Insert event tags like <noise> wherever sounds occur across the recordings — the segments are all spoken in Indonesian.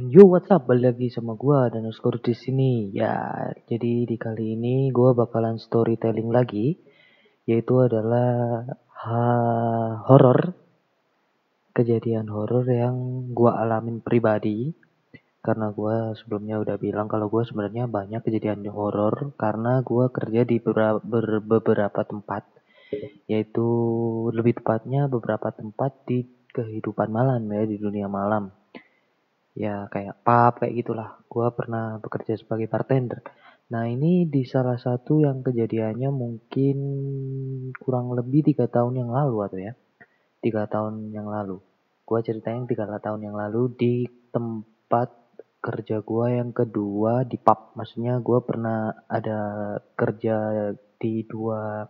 And yo, what's up? Balik lagi sama gua dan Oscar di sini. Ya, jadi di kali ini gua bakalan storytelling lagi, yaitu adalah ha horor, kejadian horor yang gua alamin pribadi. Karena gua sebelumnya udah bilang kalau gua sebenarnya banyak kejadian horor karena gua kerja di beberapa tempat, yaitu lebih tepatnya beberapa tempat di kehidupan malam ya di dunia malam ya kayak pub kayak gitulah. Gua pernah bekerja sebagai bartender. Nah ini di salah satu yang kejadiannya mungkin kurang lebih tiga tahun yang lalu atau ya tiga tahun yang lalu. Gua ceritain tiga tahun yang lalu di tempat kerja gua yang kedua di pub. Maksudnya gua pernah ada kerja di dua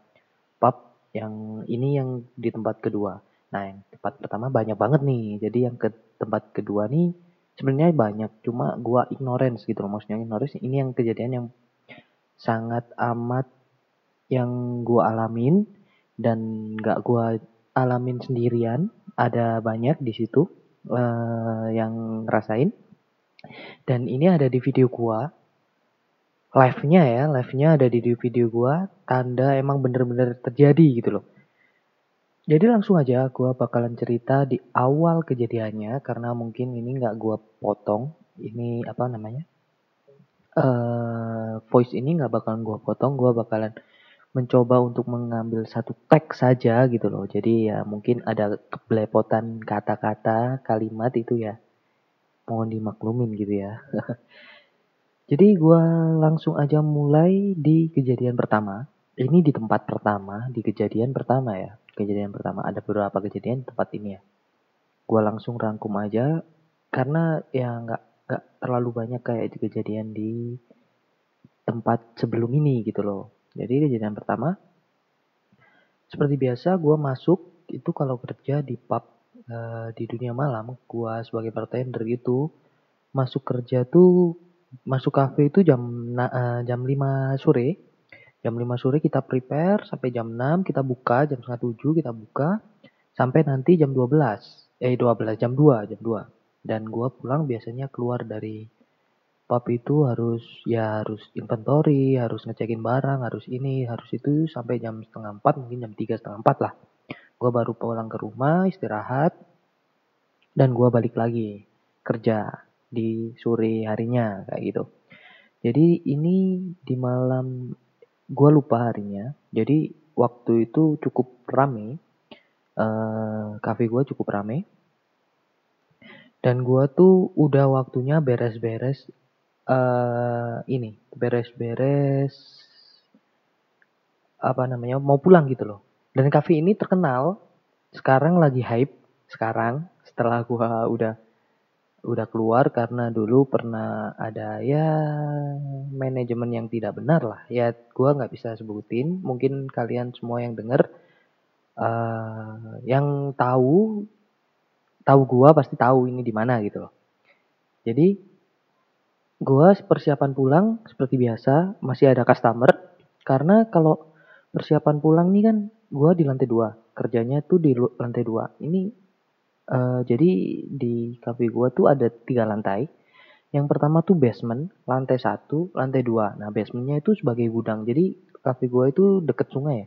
pub yang ini yang di tempat kedua. Nah yang tempat pertama banyak banget nih. Jadi yang ke tempat kedua nih sebenarnya banyak cuma gua ignorance gitu loh maksudnya ignorance. Ini yang kejadian yang sangat amat yang gua alamin dan gak gua alamin sendirian. Ada banyak di situ uh, yang ngerasain. Dan ini ada di video gua. Live-nya ya live-nya ada di video gua. Tanda emang bener-bener terjadi gitu loh jadi langsung aja gue bakalan cerita di awal kejadiannya karena mungkin ini nggak gue potong. Ini apa namanya? Uh, voice ini nggak bakalan gue potong. Gue bakalan mencoba untuk mengambil satu teks saja gitu loh. Jadi ya mungkin ada kebelepotan kata-kata, kalimat itu ya. Mohon dimaklumin gitu ya. <laughs> Jadi gue langsung aja mulai di kejadian pertama. Ini di tempat pertama, di kejadian pertama ya kejadian pertama. Ada beberapa kejadian tempat ini ya. Gue langsung rangkum aja karena ya nggak nggak terlalu banyak kayak kejadian di tempat sebelum ini gitu loh. Jadi kejadian pertama seperti biasa gue masuk itu kalau kerja di pub uh, di dunia malam gue sebagai bartender gitu masuk kerja tuh masuk kafe itu jam uh, jam 5 sore Jam 5 sore kita prepare sampai jam 6 kita buka, jam setengah 7 kita buka sampai nanti jam 12. Eh 12 jam 2, jam 2. Dan gua pulang biasanya keluar dari pub itu harus ya harus inventory, harus ngecekin barang, harus ini, harus itu sampai jam setengah 4, mungkin jam 3 setengah 4 lah. Gua baru pulang ke rumah, istirahat, dan gua balik lagi kerja di sore harinya kayak gitu. Jadi ini di malam gue lupa harinya. Jadi waktu itu cukup rame. Uh, cafe gue cukup rame. Dan gue tuh udah waktunya beres-beres uh, ini, beres-beres apa namanya mau pulang gitu loh. Dan cafe ini terkenal sekarang lagi hype sekarang setelah gue udah udah keluar karena dulu pernah ada ya manajemen yang tidak benar lah. Ya gue nggak bisa sebutin. Mungkin kalian semua yang denger uh, yang tahu tahu gue pasti tahu ini di mana gitu loh. Jadi gue persiapan pulang seperti biasa masih ada customer. Karena kalau persiapan pulang nih kan gue di lantai dua. Kerjanya tuh di lantai dua. Ini Uh, jadi di cafe gua tuh ada tiga lantai. Yang pertama tuh basement, lantai satu, lantai dua. Nah basementnya itu sebagai gudang. Jadi cafe gua itu deket sungai ya,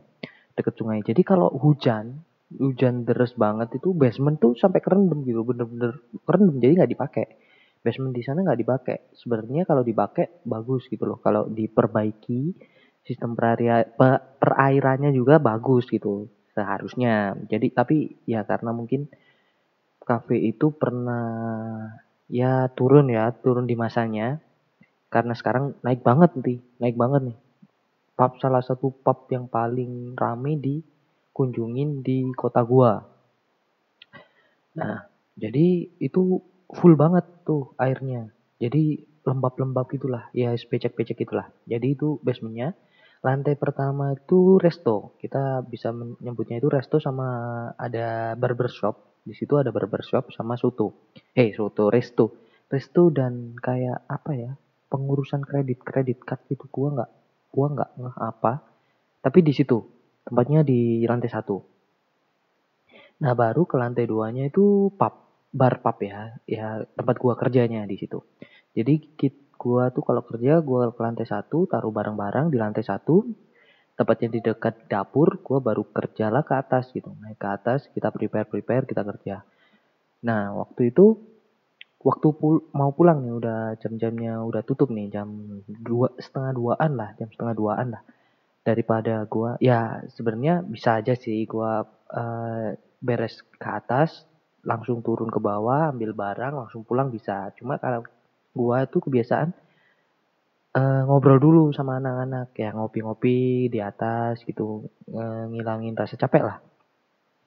deket sungai. Jadi kalau hujan, hujan deras banget itu basement tuh sampai kerendam gitu, bener-bener kerendam. Jadi nggak dipakai. Basement di sana nggak dipakai. Sebenarnya kalau dipakai bagus gitu loh. Kalau diperbaiki sistem perairannya juga bagus gitu seharusnya. Jadi tapi ya karena mungkin kafe itu pernah ya turun ya, turun di masanya. Karena sekarang naik banget nih, naik banget nih. Pub salah satu pub yang paling rame di kunjungin di kota gua. Nah, jadi itu full banget tuh airnya. Jadi lembab-lembab gitulah, ya becek-becek gitulah. Jadi itu basementnya. Lantai pertama itu resto. Kita bisa menyebutnya itu resto sama ada barbershop di situ ada barbershop sama soto. Eh, hey, soto, resto. Resto dan kayak apa ya? Pengurusan kredit, kredit card itu gua nggak, gua nggak ngeh apa. Tapi di situ, tempatnya di lantai satu. Nah, baru ke lantai duanya itu pub. bar pub ya, ya tempat gua kerjanya di situ. Jadi gua tuh kalau kerja gua ke lantai satu, taruh barang-barang di lantai satu, tepatnya di dekat dapur, gua baru kerjalah ke atas gitu, naik ke atas, kita prepare prepare, kita kerja. Nah waktu itu waktu pul mau pulang nih udah jam-jamnya udah tutup nih jam dua setengah duaan lah jam setengah duaan lah. Daripada gua ya sebenarnya bisa aja sih gua uh, beres ke atas langsung turun ke bawah ambil barang langsung pulang bisa. Cuma kalau gua tuh kebiasaan uh, ngobrol dulu sama anak-anak ya ngopi-ngopi di atas gitu ngilangin rasa capek lah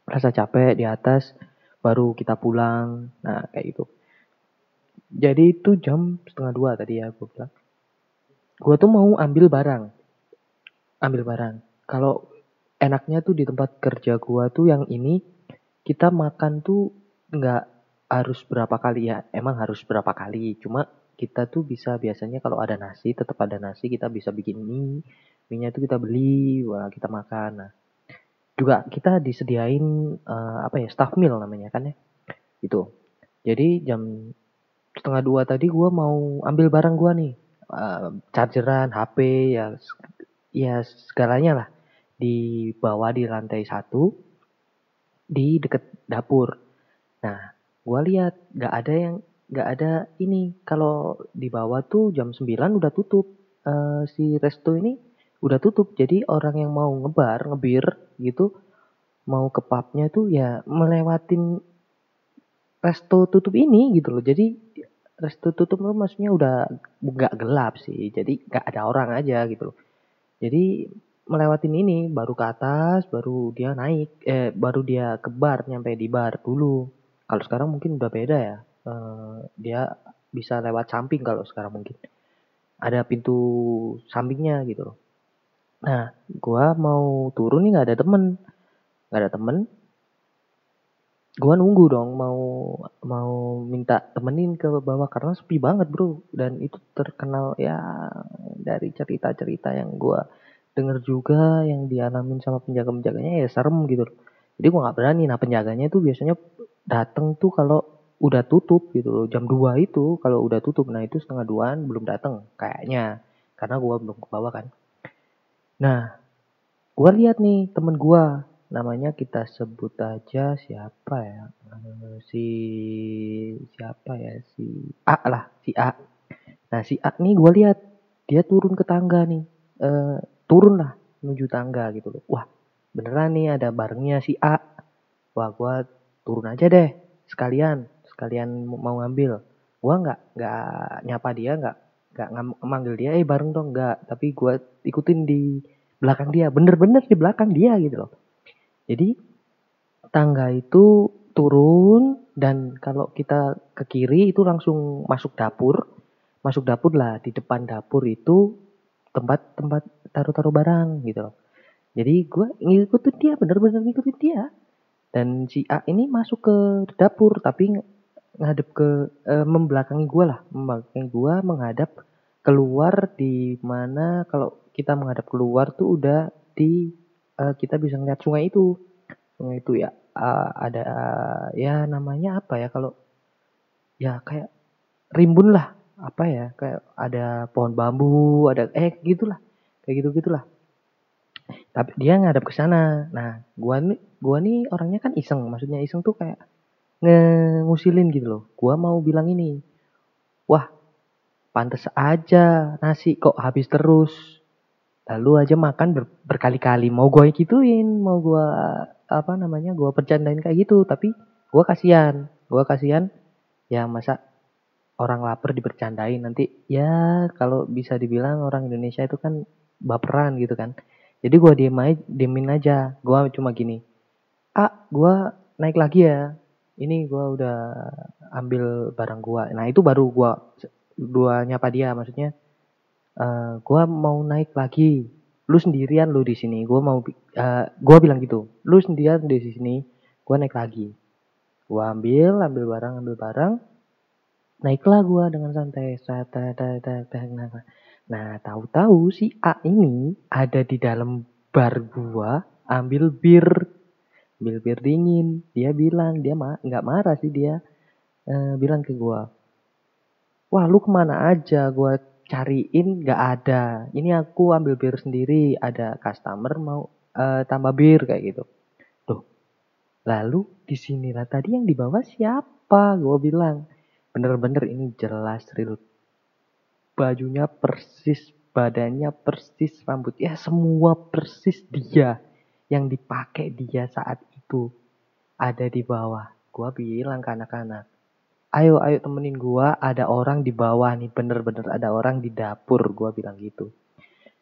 rasa capek di atas baru kita pulang nah kayak gitu jadi itu jam setengah dua tadi ya gue bilang. Gue tuh mau ambil barang. Ambil barang. Kalau enaknya tuh di tempat kerja gue tuh yang ini kita makan tuh nggak harus berapa kali ya. Emang harus berapa kali. Cuma kita tuh bisa biasanya kalau ada nasi tetap ada nasi kita bisa bikin mie. Mie-nya tuh kita beli, wah kita makan. Nah, juga kita disediain uh, apa ya staff meal namanya kan ya. Itu. Jadi jam setengah dua tadi gue mau ambil barang gue nih uh, chargeran HP ya ya segalanya lah di bawah di lantai satu di deket dapur nah gue lihat nggak ada yang nggak ada ini kalau di bawah tuh jam 9 udah tutup. Uh, si resto ini udah tutup. Jadi orang yang mau ngebar ngebir gitu mau ke pubnya tuh ya melewatin resto tutup ini gitu loh. Jadi resto tutup tuh maksudnya udah nggak gelap sih. Jadi nggak ada orang aja gitu loh. Jadi melewatin ini baru ke atas baru dia naik eh baru dia ke bar nyampe di bar dulu. Kalau sekarang mungkin udah beda ya uh, dia bisa lewat samping kalau sekarang mungkin. Ada pintu sampingnya gitu loh. Nah gua mau turun nih nggak ada temen. Nggak ada temen. Gua nunggu dong mau mau minta temenin ke bawah karena sepi banget bro. Dan itu terkenal ya dari cerita-cerita yang gua denger juga yang dialamin sama penjaga-penjaganya ya serem gitu jadi gua nggak berani. Nah penjaganya itu biasanya dateng tuh kalau udah tutup gitu loh. Jam 2 itu kalau udah tutup nah itu setengah duaan belum dateng kayaknya. Karena gua belum ke bawah kan. Nah gua lihat nih temen gua. Namanya kita sebut aja siapa ya? Eh, si siapa ya? Si A lah si A. Nah si A nih gue lihat dia turun ke tangga nih. E, turun lah menuju tangga gitu loh. Wah beneran nih ada barengnya si A. Wah gue turun aja deh sekalian sekalian mau ngambil gue nggak nggak nyapa dia nggak nggak manggil dia eh bareng dong nggak tapi gue ikutin di belakang dia bener-bener di belakang dia gitu loh jadi tangga itu turun dan kalau kita ke kiri itu langsung masuk dapur. Masuk dapur lah di depan dapur itu tempat-tempat taruh-taruh barang gitu loh. Jadi gue ngikutin dia, bener-bener ngikutin dia. Dan si A ini masuk ke dapur tapi ngadep ke e, membelakangi gue lah, membelakangi gue menghadap keluar di mana kalau kita menghadap keluar tuh udah di uh, kita bisa ngeliat sungai itu. Sungai itu ya uh, ada ya namanya apa ya kalau ya kayak rimbun lah. Apa ya kayak ada pohon bambu ada eh gitulah. Kayak gitu gitulah. Tapi dia ngadap ke sana. Nah gua nih gua nih orangnya kan iseng. Maksudnya iseng tuh kayak ngusilin gitu loh gua mau bilang ini wah pantas aja nasi kok habis terus Lalu aja makan ber, berkali-kali. Mau gue gituin, mau gue apa namanya, gue bercandain kayak gitu. Tapi gue kasihan, gue kasihan. Ya masa orang lapar dibercandain nanti ya kalau bisa dibilang orang Indonesia itu kan baperan gitu kan. Jadi gue diem aja, diemin aja. Gue cuma gini, ah gue naik lagi ya. Ini gue udah ambil barang gue. Nah itu baru gue dua nyapa dia maksudnya uh, gua mau naik lagi. Lu sendirian lu di sini. Gua mau uh, gua bilang gitu. Lu sendirian di sini gua naik lagi. Gua ambil ambil barang ambil barang. Naiklah gua dengan santai. Nah tahu-tahu si A ini ada di dalam bar gua ambil bir ambil bir dingin. Dia bilang dia mah nggak marah sih dia. Uh, bilang ke gue wah lu ke mana aja gue cariin? Gak ada. Ini aku ambil bir sendiri. Ada customer mau uh, tambah bir kayak gitu. Tuh. Lalu di sinilah tadi yang dibawa siapa? Gue bilang bener-bener ini jelas real. Bajunya persis badannya persis rambut ya semua persis dia yang dipakai dia saat itu ada di bawah. Gua bilang ke anak-anak, ayo ayo temenin gua, ada orang di bawah nih, bener-bener ada orang di dapur, gua bilang gitu.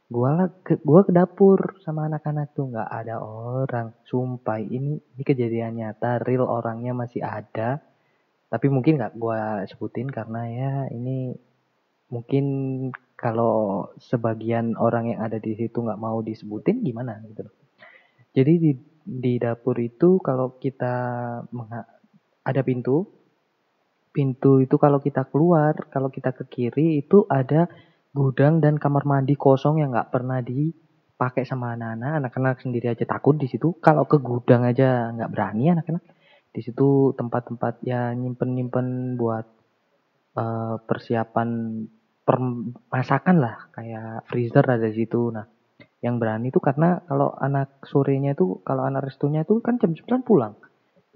Gua ke, gua ke dapur sama anak-anak tuh nggak ada orang, sumpah ini ini kejadian nyata, real orangnya masih ada. Tapi mungkin nggak gua sebutin karena ya ini mungkin kalau sebagian orang yang ada di situ nggak mau disebutin gimana gitu jadi di, di dapur itu kalau kita ada pintu, pintu itu kalau kita keluar, kalau kita ke kiri itu ada gudang dan kamar mandi kosong yang nggak pernah dipakai sama anak-anak. Anak-anak sendiri aja takut di situ. Kalau ke gudang aja nggak berani anak-anak. Di situ tempat-tempat ya nyimpen-nyimpen buat uh, persiapan permasakan lah, kayak freezer ada di situ. Nah, yang berani itu karena kalau anak sorenya itu kalau anak restunya itu kan jam 9 pulang.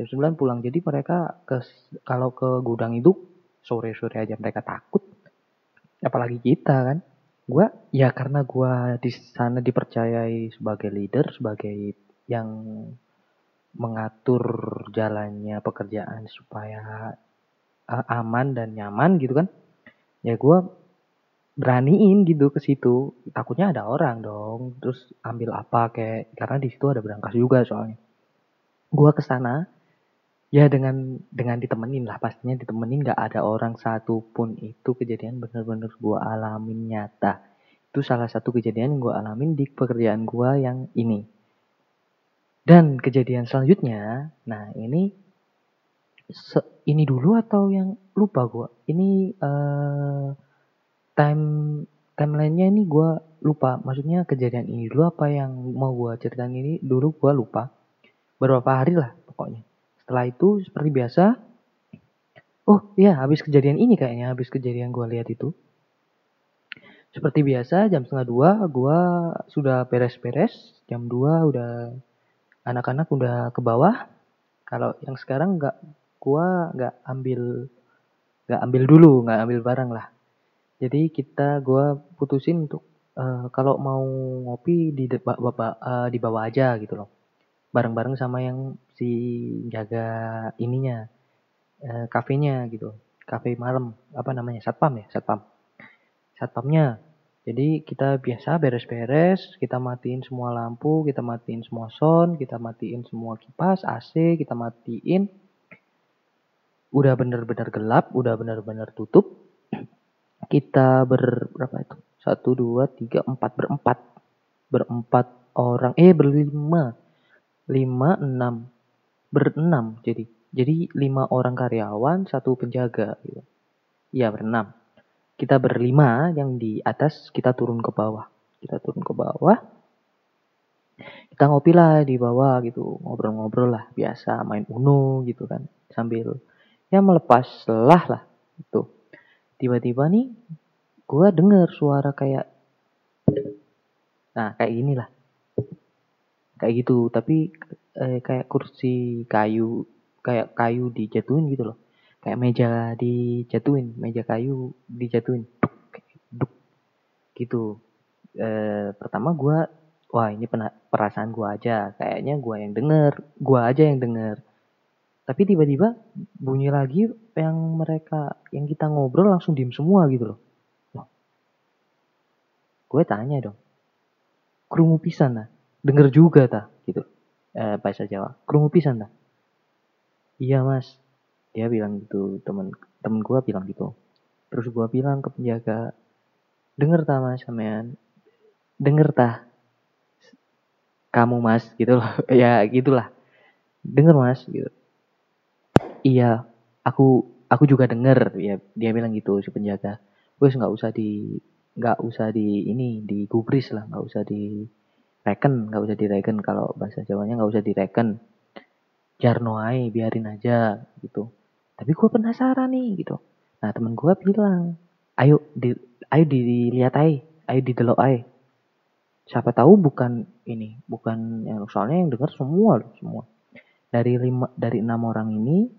Jam 9 pulang jadi mereka ke kalau ke gudang itu sore-sore aja mereka takut. Apalagi kita kan. Gua ya karena gua di sana dipercayai sebagai leader sebagai yang mengatur jalannya pekerjaan supaya aman dan nyaman gitu kan. Ya gua beraniin gitu ke situ. Takutnya ada orang dong. Terus ambil apa kayak karena di situ ada berangkas juga soalnya. Gua ke sana ya dengan dengan ditemenin lah. Pastinya ditemenin nggak ada orang satu pun itu kejadian bener-bener gua alamin nyata. Itu salah satu kejadian yang gua alamin di pekerjaan gua yang ini. Dan kejadian selanjutnya nah ini ini dulu atau yang lupa gua? Ini uh, time timelinenya ini gue lupa. Maksudnya kejadian ini dulu apa yang mau gue ceritain ini dulu gue lupa. Beberapa hari lah pokoknya. Setelah itu seperti biasa oh iya habis kejadian ini kayaknya habis kejadian gue lihat itu. Seperti biasa jam setengah dua gue sudah beres-beres. Jam dua udah anak-anak udah ke bawah. Kalau yang sekarang nggak gue nggak ambil nggak ambil dulu nggak ambil barang lah jadi kita gue putusin untuk uh, kalau mau ngopi di bapak uh, di bawah aja gitu loh. Bareng-bareng sama yang si jaga ininya uh, kafenya gitu. Kafe malam apa namanya satpam ya satpam. Satpamnya. Jadi kita biasa beres-beres kita matiin semua lampu kita matiin semua sound kita matiin semua kipas AC kita matiin. Udah bener-bener gelap udah bener-bener tutup kita ber berapa itu? Satu, dua, tiga, empat berempat. Berempat orang. Eh berlima. Lima, enam. Berenam jadi. Jadi lima orang karyawan, satu penjaga. Gitu. Iya berenam. Kita berlima yang di atas, kita turun ke bawah. Kita turun ke bawah. Kita ngopi lah di bawah gitu. Ngobrol-ngobrol lah. Biasa main uno gitu kan. Sambil ya melepas lelah lah. Itu tiba-tiba nih gue denger suara kayak nah kayak gini lah. Kayak gitu tapi eh, kayak kursi kayu kayak kayu dijatuhin gitu loh. Kayak meja dijatuhin meja kayu dijatuhin duk, duk gitu. Eh, pertama gue wah ini perasaan gue aja. Kayaknya gue yang denger gue aja yang denger tapi tiba-tiba bunyi lagi yang mereka yang kita ngobrol langsung diem semua gitu loh. Gue tanya dong. Kerungu pisan lah. Denger juga ta gitu. Eh, bahasa Jawa. Kerungu pisan ta. Iya mas. Dia bilang gitu. Temen, temen gue bilang gitu. Terus gue bilang ke penjaga. Denger ta mas sampean. Denger ta. Kamu mas gitu loh. <laughs> ya gitulah. Denger mas gitu iya aku aku juga denger ya dia bilang gitu si penjaga. Wes nggak usah di nggak usah di ini digubris lah nggak usah di reken nggak usah direken kalau bahasa Jawanya nggak usah direken jarno biarin aja gitu. Tapi gue penasaran nih gitu. Nah temen gue bilang ayo di ayo dilihat aja ayo didelok aja siapa tahu bukan ini bukan yang soalnya yang dengar semua loh semua. Dari lima dari enam orang ini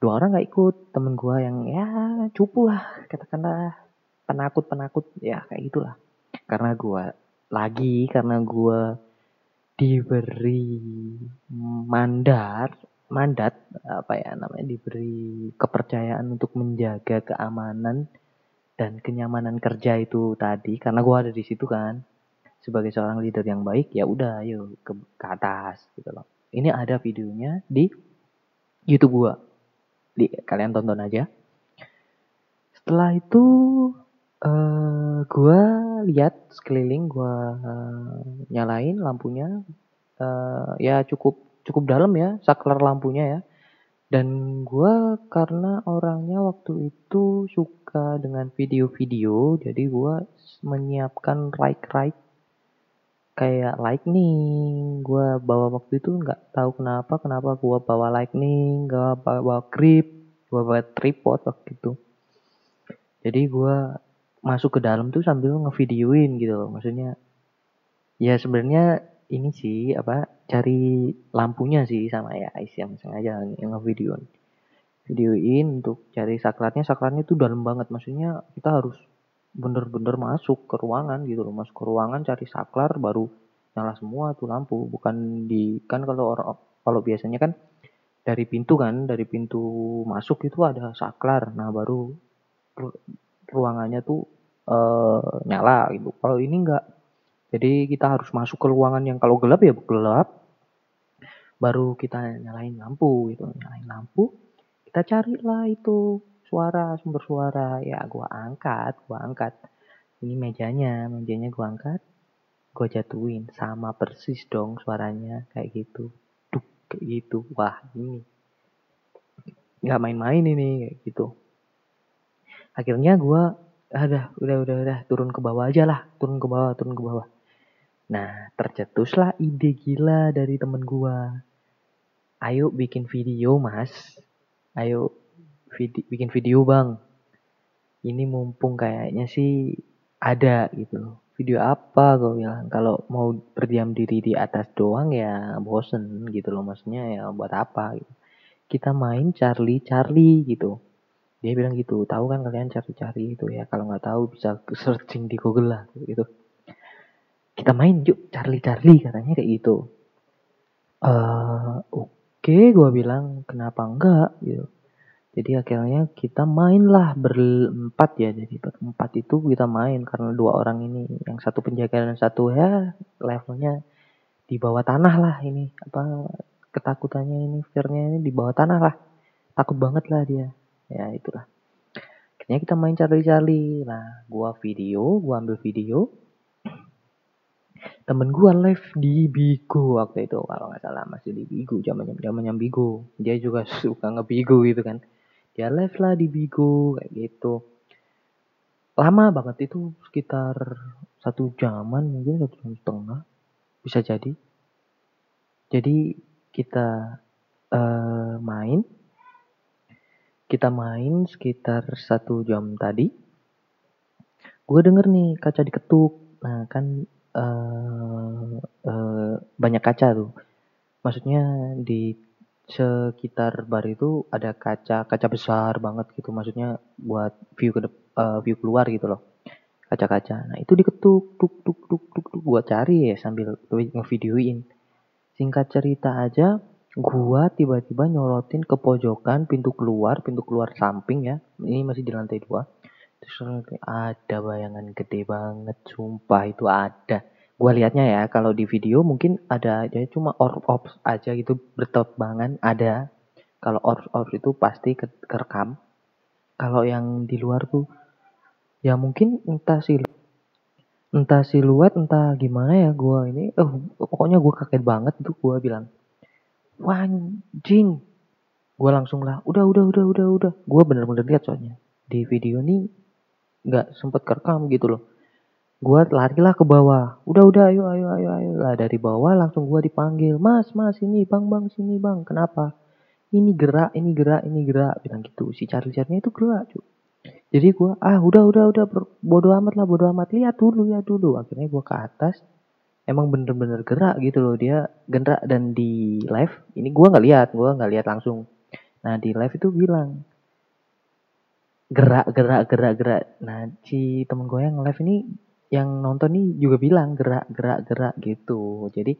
dua orang nggak ikut temen gue yang ya cupu lah katakanlah. Penakut penakut ya kayak gitulah. Karena gue lagi karena gue diberi mandat mandat apa ya namanya diberi kepercayaan untuk menjaga keamanan dan kenyamanan kerja itu tadi karena gue ada di situ kan. Sebagai seorang leader yang baik ya udah ayo ke, ke atas gitu loh. Ini ada videonya di YouTube gua di kalian tonton aja. Setelah itu uh, gua lihat sekeliling gua uh, nyalain lampunya. Uh, ya cukup cukup dalam ya saklar lampunya ya. Dan gua karena orangnya waktu itu suka dengan video-video jadi gua menyiapkan right-right kayak lightning. Gue bawa waktu itu nggak tahu kenapa kenapa gue bawa lightning gak bawa grip gue bawa tripod waktu itu. Jadi gue masuk ke dalam tuh sambil ngevideoin gitu loh. Maksudnya ya sebenarnya ini sih apa cari lampunya sih sama ya yang sengaja ngevideoin. Videoin untuk cari saklarnya saklarnya tuh dalam banget. Maksudnya kita harus bener-bener masuk ke ruangan gitu loh. Masuk ke ruangan cari saklar baru nyala semua tuh lampu. Bukan di kan kalau orang kalau biasanya kan dari pintu kan dari pintu masuk itu ada saklar. Nah baru ruangannya tuh e, nyala gitu. Kalau ini enggak. Jadi kita harus masuk ke ruangan yang kalau gelap ya gelap. Baru kita nyalain lampu gitu. Nyalain lampu kita carilah itu suara sumber suara. Ya gua angkat gua angkat. Ini mejanya mejanya gua angkat gua jatuhin. Sama persis dong suaranya kayak gitu. Duk kayak gitu. Wah ini. Nggak main-main ini kayak gitu. Akhirnya gua ada udah udah udah turun ke bawah aja lah. Turun ke bawah turun ke bawah. Nah tercetuslah ide gila dari temen gua. Ayo bikin video mas. Ayo video, bikin video bang. Ini mumpung kayaknya sih ada gitu video apa gue bilang. Kalau mau berdiam diri di atas doang ya bosen gitu loh. Maksudnya ya buat apa gitu. Kita main Charlie Charlie gitu. Dia bilang gitu. Tahu kan kalian Charlie Charlie itu ya. Kalau nggak tahu bisa searching di Google lah gitu. Kita main yuk Charlie Charlie katanya kayak gitu. Uh, oke okay, gue bilang kenapa enggak gitu jadi akhirnya kita mainlah berempat ya. Jadi berempat itu kita main karena dua orang ini. Yang satu penjaga dan satu ya levelnya di bawah tanah lah ini. Apa ketakutannya ini fearnya ini di bawah tanah lah. Takut banget lah dia. Ya itulah. Akhirnya kita main cari-cari. Nah gua video gua ambil video. Temen gua live di Bigo waktu itu kalau nggak salah. Masih di Bigo zaman zaman Bigo. Dia juga suka ngebigo gitu kan ya live lah di Bigo kayak gitu. Lama banget itu sekitar satu jaman mungkin satu jam setengah bisa jadi. Jadi kita uh, main. Kita main sekitar satu jam tadi. Gue denger nih kaca diketuk. Nah kan uh, uh, banyak kaca tuh. Maksudnya di sekitar bar itu ada kaca kaca besar banget gitu maksudnya buat view ke uh, view keluar gitu loh kaca-kaca. Nah itu diketuk tuk tuk tuk tuk tuk gua cari ya sambil ngevideoin. Singkat cerita aja gua tiba-tiba nyorotin ke pojokan pintu keluar pintu keluar samping ya ini masih di lantai dua. Terus ada bayangan gede banget sumpah itu ada gue liatnya ya kalau di video mungkin ada aja cuma orb orbs aja gitu bertebangan ada. Kalau orbs orbs itu pasti ke kerekam. Kalau yang di luar tuh ya mungkin entah si entah siluet entah gimana ya gue ini eh pokoknya gue kaget banget itu gue bilang anjing. Gue langsung lah udah udah udah udah udah. Gue bener-bener lihat soalnya. Di video ini nggak sempet kerekam gitu loh Gua larilah ke bawah. Udah udah ayo ayo ayo ayo lah dari bawah langsung gua dipanggil. Mas mas ini bang bang sini bang. Kenapa? ini gerak ini gerak ini gerak bilang gitu si Charlie Charlie itu gerak cuy jadi gue ah udah udah udah bodo amat lah bodo amat lihat dulu ya dulu akhirnya gue ke atas emang bener-bener gerak gitu loh dia gerak dan di live ini gue nggak lihat gue nggak lihat langsung nah di live itu bilang gerak gerak gerak gerak nah si temen gue yang live ini yang nonton nih juga bilang gerak gerak gerak gitu. Jadi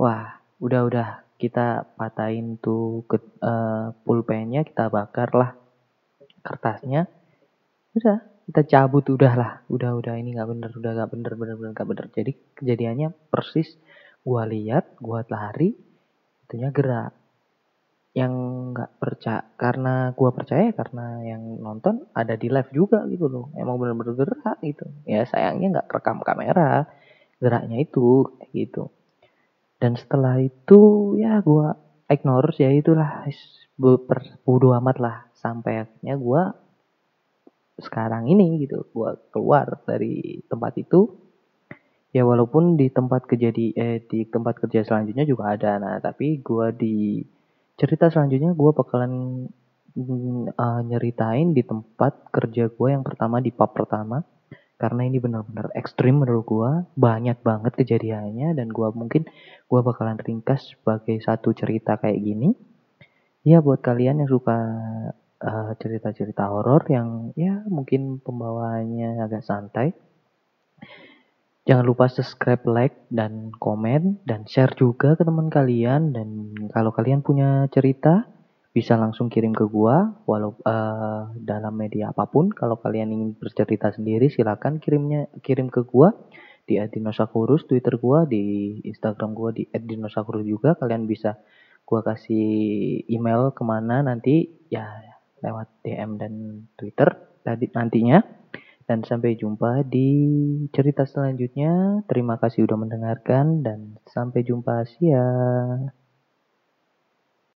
wah udah udah kita patahin tuh ke uh, pulpennya kita bakar lah kertasnya. Udah kita cabut udah lah. Udah udah ini nggak bener udah nggak bener bener bener nggak bener. Jadi kejadiannya persis gua lihat gua lari itunya gerak yang nggak percaya karena gua percaya karena yang nonton ada di live juga gitu loh. Emang bener-bener gerak gitu. Ya sayangnya nggak rekam kamera. Geraknya itu gitu. Dan setelah itu ya gue ignore ya itulah. Bodo amat lah. Sampai akhirnya gue sekarang ini gitu gue keluar dari tempat itu. Ya walaupun di tempat kejadi eh di tempat kerja selanjutnya juga ada. Nah tapi gue di cerita selanjutnya gue bakalan uh, nyeritain di tempat kerja gue yang pertama di pub pertama. Karena ini benar-benar ekstrim menurut gue banyak banget kejadiannya dan gue mungkin gue bakalan ringkas sebagai satu cerita kayak gini. Ya buat kalian yang suka uh, cerita-cerita horor yang ya mungkin pembawaannya agak santai jangan lupa subscribe like dan komen dan share juga ke teman kalian. Dan kalau kalian punya cerita bisa langsung kirim ke gua walau uh, dalam media apa pun. Kalau kalian ingin bercerita sendiri silakan kirimnya kirim ke gua di @dinosaurus Twitter gua di Instagram gua di @dinosaurus juga. Kalian bisa gua kasih email ke mana nanti ya lewat DM dan Twitter tadi nantinya dan sampai jumpa di cerita selanjutnya. Terima kasih udah mendengarkan dan sampai jumpa. Siang